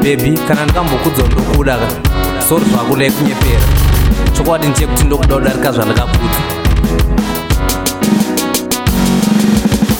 bebi kana ndikambokudza undokuda sori zvakulai kunyepera chokwadi ndechekuti ndokuda kudarika zvandikakudza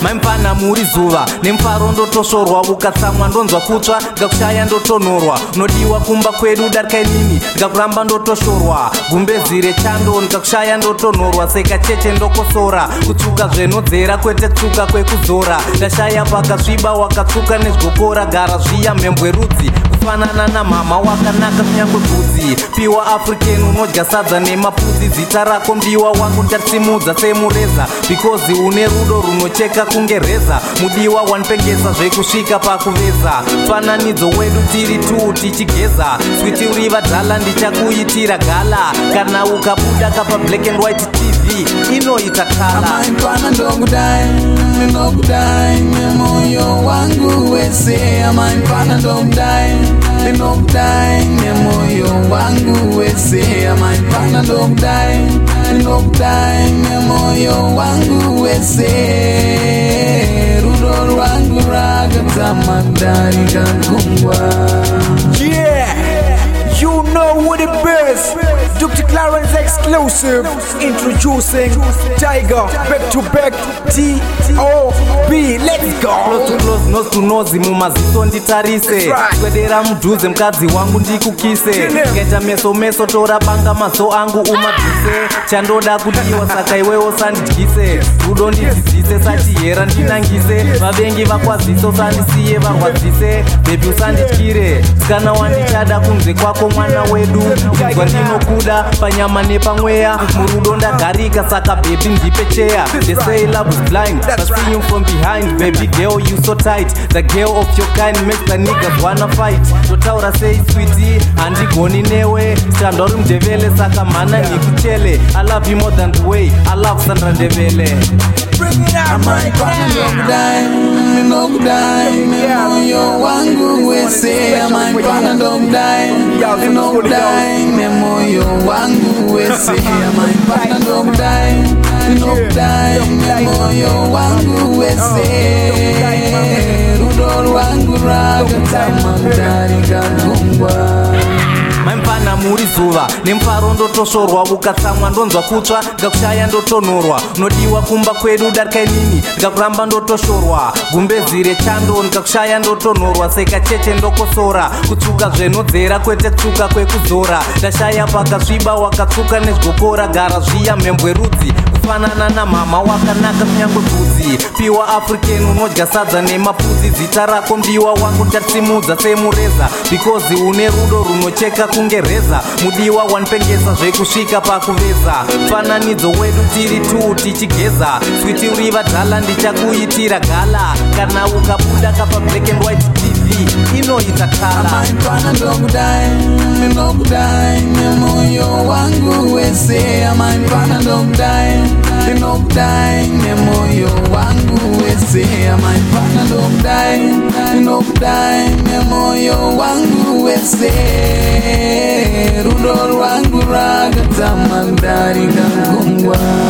maimfana muri zuva nemufaro ndotosvorwa ukatsamwa ndonzwa kutsva ndikakushaya ndotonhorwa unodiwa kumba kwedu darikainini ndikakuramba ndotosvorwa gumbezi rechando ndikakushaya ndotonhorwa seka cheche ndokosora kutsuka zvenodzera kwete tsuka kwekuzora ndashaya pakasviba wakatsuka nezvokora gara zviya mhembwerudzi kufanana namama wakanaka kunyange dzudzi piwa african unodya sadza nemapfudzi dzita rako ndiwa wangu ndatsimudza semureza because une rudo runocheka kunge reza mudiwa wanipengesa zvekusvika pakuveza fananidzo wedu tiri tu tichigeza switi uriva dhala ndichakuitira gala kana ukabuda kapa black and white tv inoita kala Ndokudai nemoyo wangu wese. kama dari dan kumbang exclusive introducing tiger back to back t o b let's go close nose to nose mumaziso nditarise swedera mudhuze mukadzi wangu ndikukise ngaita meso meso tora banga maso angu umadhuse chandoda kudiwa saka iwewo sandidyise rudo ndidzidzise sati hera ndinangise vavengi vakwaziso sandisiye varwadzise bebi usandityire kana wandichada kunze kwako mwana wedu zvinzwa ndinokuda panyama nepamwee hair murudo ndagarika saka bebi ndipe chair they say love is blind but see you from behind baby girl you so tight the girl of your kind makes the niggas wanna fight totaura sei switi handigoni newe sandori mndevele saka mhana ndikuchele i love you more than the way i love sandra ndevele amaipanokudai nokudai memoyo wangu Say say I'm I'm wese amantwana ndokudai ndinokudai nemoyo wangu wese amantwana ndokudai ndinokudai nemoyo say. wese rudo rwangu rakatamandari kagungwa zuva nemufaro ndotosorwa ukatsamwa ndonzwa kutsva ndakushaya ndotonhorwa nodiwa kumba kwedu darika inini ndikakuramba ndotoshorwa gumbedzi rechando ndikakushaya ndotonhorwa seka cheche ndokosora kutsuka zvenodzera kwete tsuka kwekuzora ndashaya pakasviba wakatsuka nezvigokora gara zviya mhembwerudzi kufanana namama wakanaka kunyange kuti mapfudzi piwa african unodya sadza nemapfudzi dzita rako ndiwa wakutatsimudza semureza bhikozi une rudo runocheka kunge reza mudiwa wanipengesa zvekusvika pakuveza fananidzo wedu tiri t tichigeza switi uri vadhala ndichakuitira gala kana ukabuda kapa black and white tv inoita kala moyo wangu wese amaimpana ndokudai ndokudai moyo wangu wese amaipana ndokudai ndokudai nemoyo wangu wese rudo rwangu rakadzama kudarika ngongwa